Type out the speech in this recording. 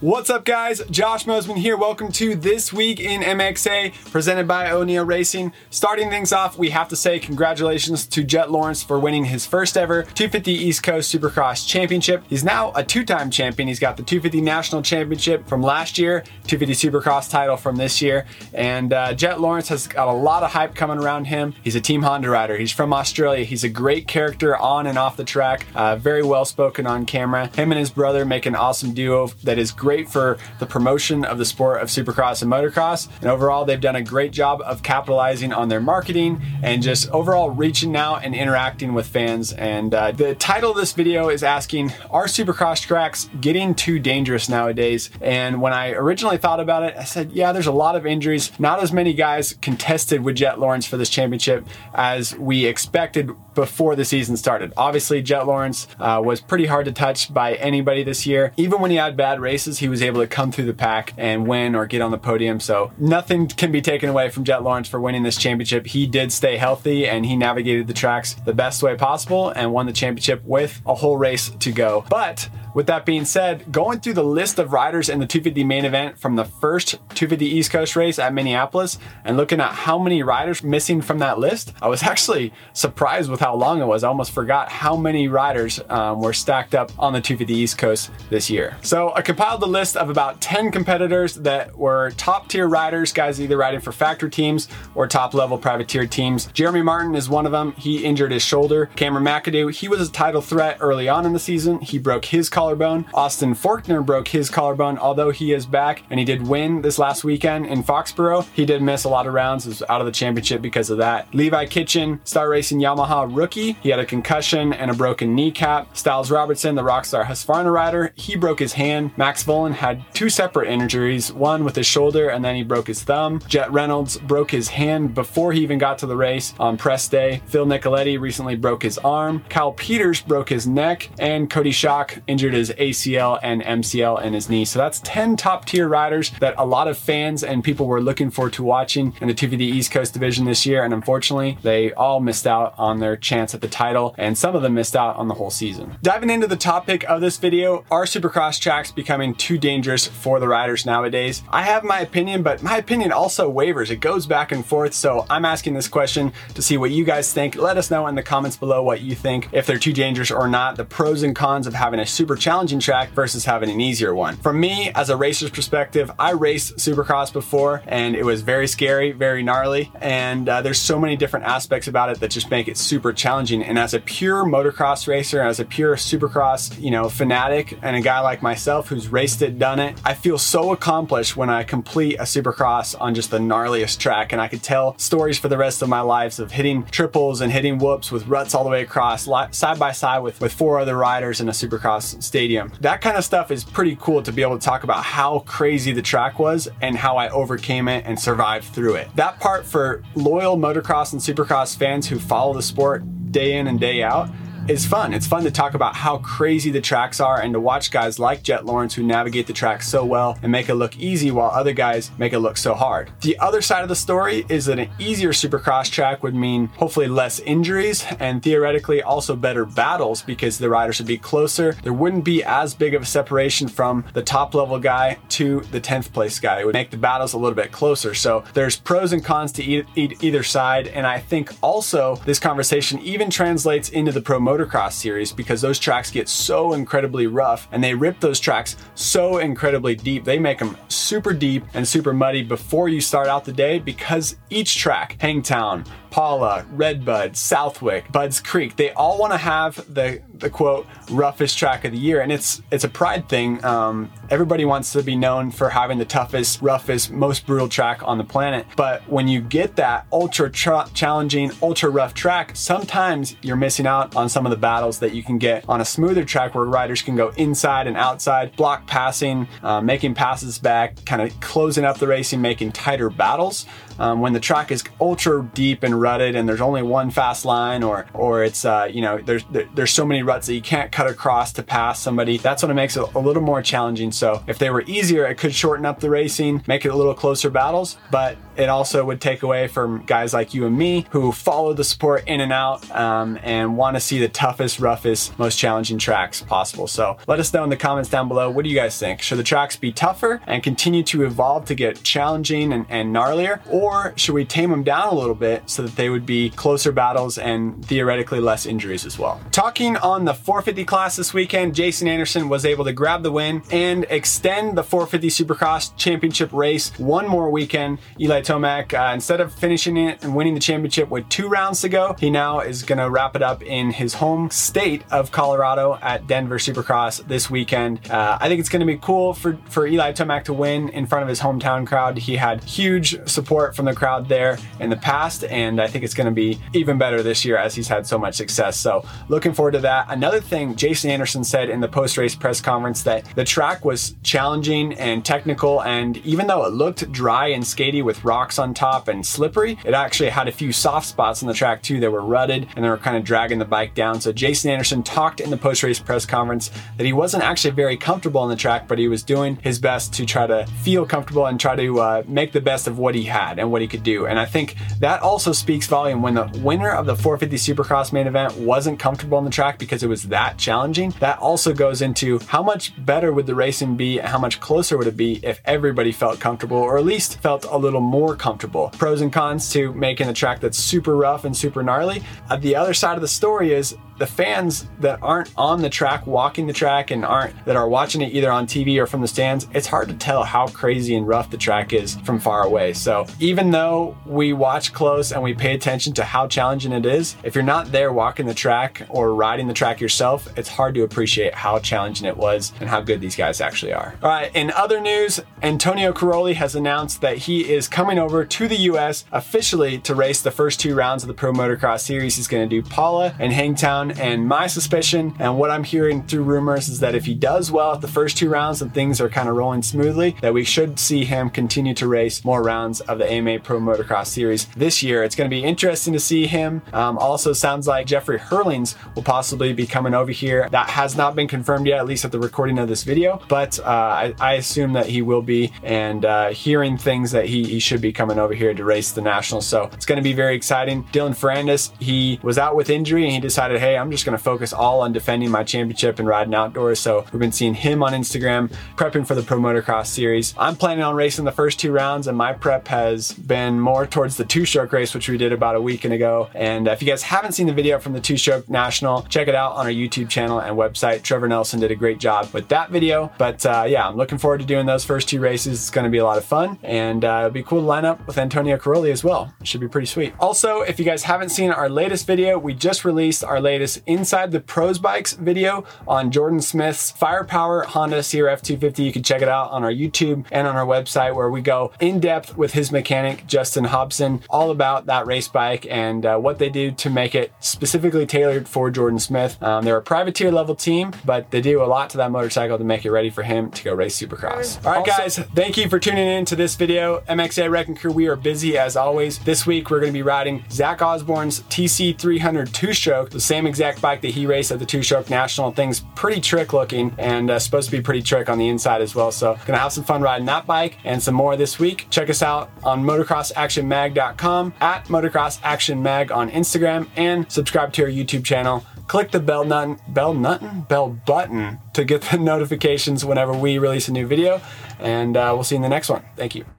What's up, guys? Josh Mosiman here. Welcome to This Week in MXA, presented by O'Neal Racing. Starting things off, we have to say congratulations to Jett Lawrence for winning his first ever 250 East Coast Supercross Championship. He's now a two time champion. He's got the 250 National Championship from last year, 250 Supercross title from this year, and uh, Jett Lawrence has got a lot of hype coming around him. He's a Team Honda rider. He's from Australia. He's a great character on and off the track, uh, very well spoken on camera. Him and his brother make an awesome duo that is great great for the promotion of the sport of supercross and motocross. And overall, they've done a great job of capitalizing on their marketing and just overall reaching out and interacting with fans. And uh, the title of this video is asking Are supercross tracks getting too dangerous nowadays? And when I originally thought about it, I said, Yeah, there's a lot of injuries. Not as many guys contested with Jett Lawrence for this championship as we expected before the season started. Obviously, Jett Lawrence uh, was pretty hard to touch by anybody this year. Even when he had bad races, he was able to come through the pack and win or get on the podium. So nothing can be taken away from Jett Lawrence for winning this championship. He did stay healthy and he navigated the tracks the best way possible and won the championship with a whole race to go. But with that being said, going through the list of riders in the 250 main event from the first 250 East Coast race at Minneapolis and looking at how many riders missing from that list, I was actually surprised with how long it was. I almost forgot how many riders um, were stacked up on the 250 East Coast this year. So I compiled the list of about 10 competitors that were top tier riders, guys either riding for factory teams or top level privateer teams. Jeremy Martin is one of them. He injured his shoulder. Cameron McAdoo, he was a title threat early on in the season. He broke his collarbone. Austin Forkner broke his collarbone, although he is back and he did win this last weekend in Foxborough. He did miss a lot of rounds, was out of the championship because of that. Levi Kitchen, Star Racing Yamaha rookie, he had a concussion and a broken kneecap. Stilez Robertson, the Rockstar Husqvarna rider, he broke his hand. Max Vohland had two separate injuries, one with his shoulder and then he broke his thumb. Jett Reynolds broke his hand before he even got to the race on press day. Phil Nicoletti recently broke his arm. Kyle Peters broke his neck and Cody Schock injured his ACL and MCL in his knee. So that's 10 top tier riders that a lot of fans and people were looking forward to watching in the 250 East Coast division this year. And unfortunately, they all missed out on their chance at the title, and some of them missed out on the whole season. Diving into the topic of this video, are supercross tracks becoming too dangerous for the riders nowadays? I have my opinion, but my opinion also wavers. It goes back and forth. So I'm asking this question to see what you guys think. Let us know in the comments below what you think, if they're too dangerous or not, the pros and cons of having a super challenging track versus having an easier one. From me, as a racer's perspective, I raced Supercross before and it was very scary, very gnarly, and uh, there's so many different aspects about it that just make it super challenging. And as a pure motocross racer, as a pure Supercross, you know, fanatic, and a guy like myself who's raced it, done it, I feel so accomplished when I complete a Supercross on just the gnarliest track, and I could tell stories for the rest of my lives of hitting triples and hitting whoops with ruts all the way across, side by side with with four other riders in a Supercross stadium that kind of stuff is pretty cool to be able to talk about how crazy the track was and how I overcame it and survived through it. That part for loyal motocross and supercross fans who follow the sport day in and day out is fun. It's fun to talk about how crazy the tracks are and to watch guys like Jett Lawrence who navigate the track so well and make it look easy while other guys make it look so hard. The other side of the story is that an easier supercross track would mean hopefully less injuries and theoretically also better battles because the riders would be closer. There wouldn't be as big of a separation from the top level guy to the 10th place guy. It would make the battles a little bit closer. So there's pros and cons to e- e- either side. And I think also this conversation even translates into the pro motocross series because those tracks get so incredibly rough and they rip those tracks so incredibly deep. They make them super deep and super muddy before you start out the day because each track, Hangtown, Pala, Redbud, Southwick, Budds Creek, they all want to have the the quote roughest track of the year, and it's it's a pride thing. Um, everybody wants to be known for having the toughest, roughest, most brutal track on the planet. But when you get that ultra tra- challenging, ultra rough track, sometimes you're missing out on some of the battles that you can get on a smoother track where riders can go inside and outside, block passing, uh, making passes back, kind of closing up the racing, making tighter battles. Um, when the track is ultra deep and rutted and there's only one fast line or or it's uh, you know there's there, there's so many ruts that you can't cut across to pass somebody that's when it makes it a little more challenging. So if they were easier it could shorten up the racing make it a little closer battles but it also would take away from guys like you and me who follow the sport in and out um, and want to see the toughest, roughest, most challenging tracks possible. So let us know in the comments down below. What do you guys think? Should the tracks be tougher and continue to evolve to get challenging and, and gnarlier? Or should we tame them down a little bit so that they would be closer battles and theoretically less injuries as well? Talking on the 450 class this weekend, Jason Anderson was able to grab the win and extend the 450 Supercross championship race one more weekend. Eli Tomac, uh, instead of finishing it and winning the championship with two rounds to go, he now is going to wrap it up in his home state of Colorado at Denver Supercross this weekend. Uh, I think it's going to be cool for, for Eli Tomac to win in front of his hometown crowd. He had huge support from the crowd there in the past, and I think it's going to be even better this year as he's had so much success. So, looking forward to that. Another thing Jason Anderson said in the post race press conference that the track was challenging and technical, and even though it looked dry and skaty with rocks on top and slippery, it actually had a few soft spots on the track too that were rutted and they were kind of dragging the bike down. So, Jason Anderson talked in the post race press conference that he wasn't actually very comfortable on the track, but he was doing his best to try to feel comfortable and try to uh, make the best of what he had and what he could do. And I think that also speaks volume when the winner of the 450 Supercross main event wasn't comfortable on the track because it was that challenging. That also goes into how much better would the racing be and how much closer would it be if everybody felt comfortable or at least felt a little more comfortable. Pros and cons to making a track that's super rough and super gnarly. Uh, the other side of the story is the fans that aren't on the track, walking the track, and aren't that are watching it either on TV or from the stands, it's hard to tell how crazy and rough the track is from far away. So even though we watch close and we pay attention to how challenging it is, if you're not there walking the track or riding the track yourself, it's hard to appreciate how challenging it was and how good these guys actually are. All right, in other news, Antonio Cairoli has announced that he is coming over to the US officially to race the first two rounds of the Pro Motocross Series. He's going to do Pala and Hangtown and my suspicion and what I'm hearing through rumors is that if he does well at the first two rounds and things are kind of rolling smoothly, that we should see him continue to race more rounds of the AMA Pro Motocross Series this year. It's going to be interesting to see him. Um, also, sounds like Jeffrey Herlings will possibly be coming over here. That has not been confirmed yet, at least at the recording of this video, but uh, I, I, assume that he will be and uh, hearing things that he, he should be coming over here to race the Nationals. So it's going to be very exciting. Dylan Ferrandis, he was out with injury and he decided, hey, I'm just going to focus all on defending my championship and riding outdoors. So we've been seeing him on Instagram prepping for the Pro Motocross series. I'm planning on racing the first two rounds, and my prep has been more towards the two stroke race, which we did about a week ago. And if you guys haven't seen the video from the two stroke national, check it out on our YouTube channel and website. Trevor Nelson did a great job with that video. But uh, yeah, I'm looking forward to doing those first two races. It's going to be a lot of fun, and uh, it'll be cool to line up with Antonio Cairoli as well. It should be pretty sweet. Also, if you guys haven't seen our latest video, we just released our latest Inside the Pros Bikes video on Jordan Smith's Firepower Honda CRF 250. You can check it out on our YouTube and on our website where we go in depth with his mechanic, Justin Hobson, all about that race bike and uh, what they do to make it specifically tailored for Jordan Smith. Um, they're a privateer level team, but they do a lot to that motorcycle to make it ready for him to go race Supercross. All right, guys, thank you for tuning in to this video. MXA Wrecking Crew, we are busy as always. This week, we're going to be riding Zach Osborne's TC300 two stroke, the same exact bike that he raced at the Two Stroke National. Thing's pretty trick looking and uh, supposed to be pretty trick on the inside as well. So gonna have some fun riding that bike and some more this week. Check us out on motocrossactionmag.com at motocrossactionmag on Instagram and subscribe to our YouTube channel. Click the bell button, bell button, bell button to get the notifications whenever we release a new video. And uh, we'll see you in the next one. Thank you.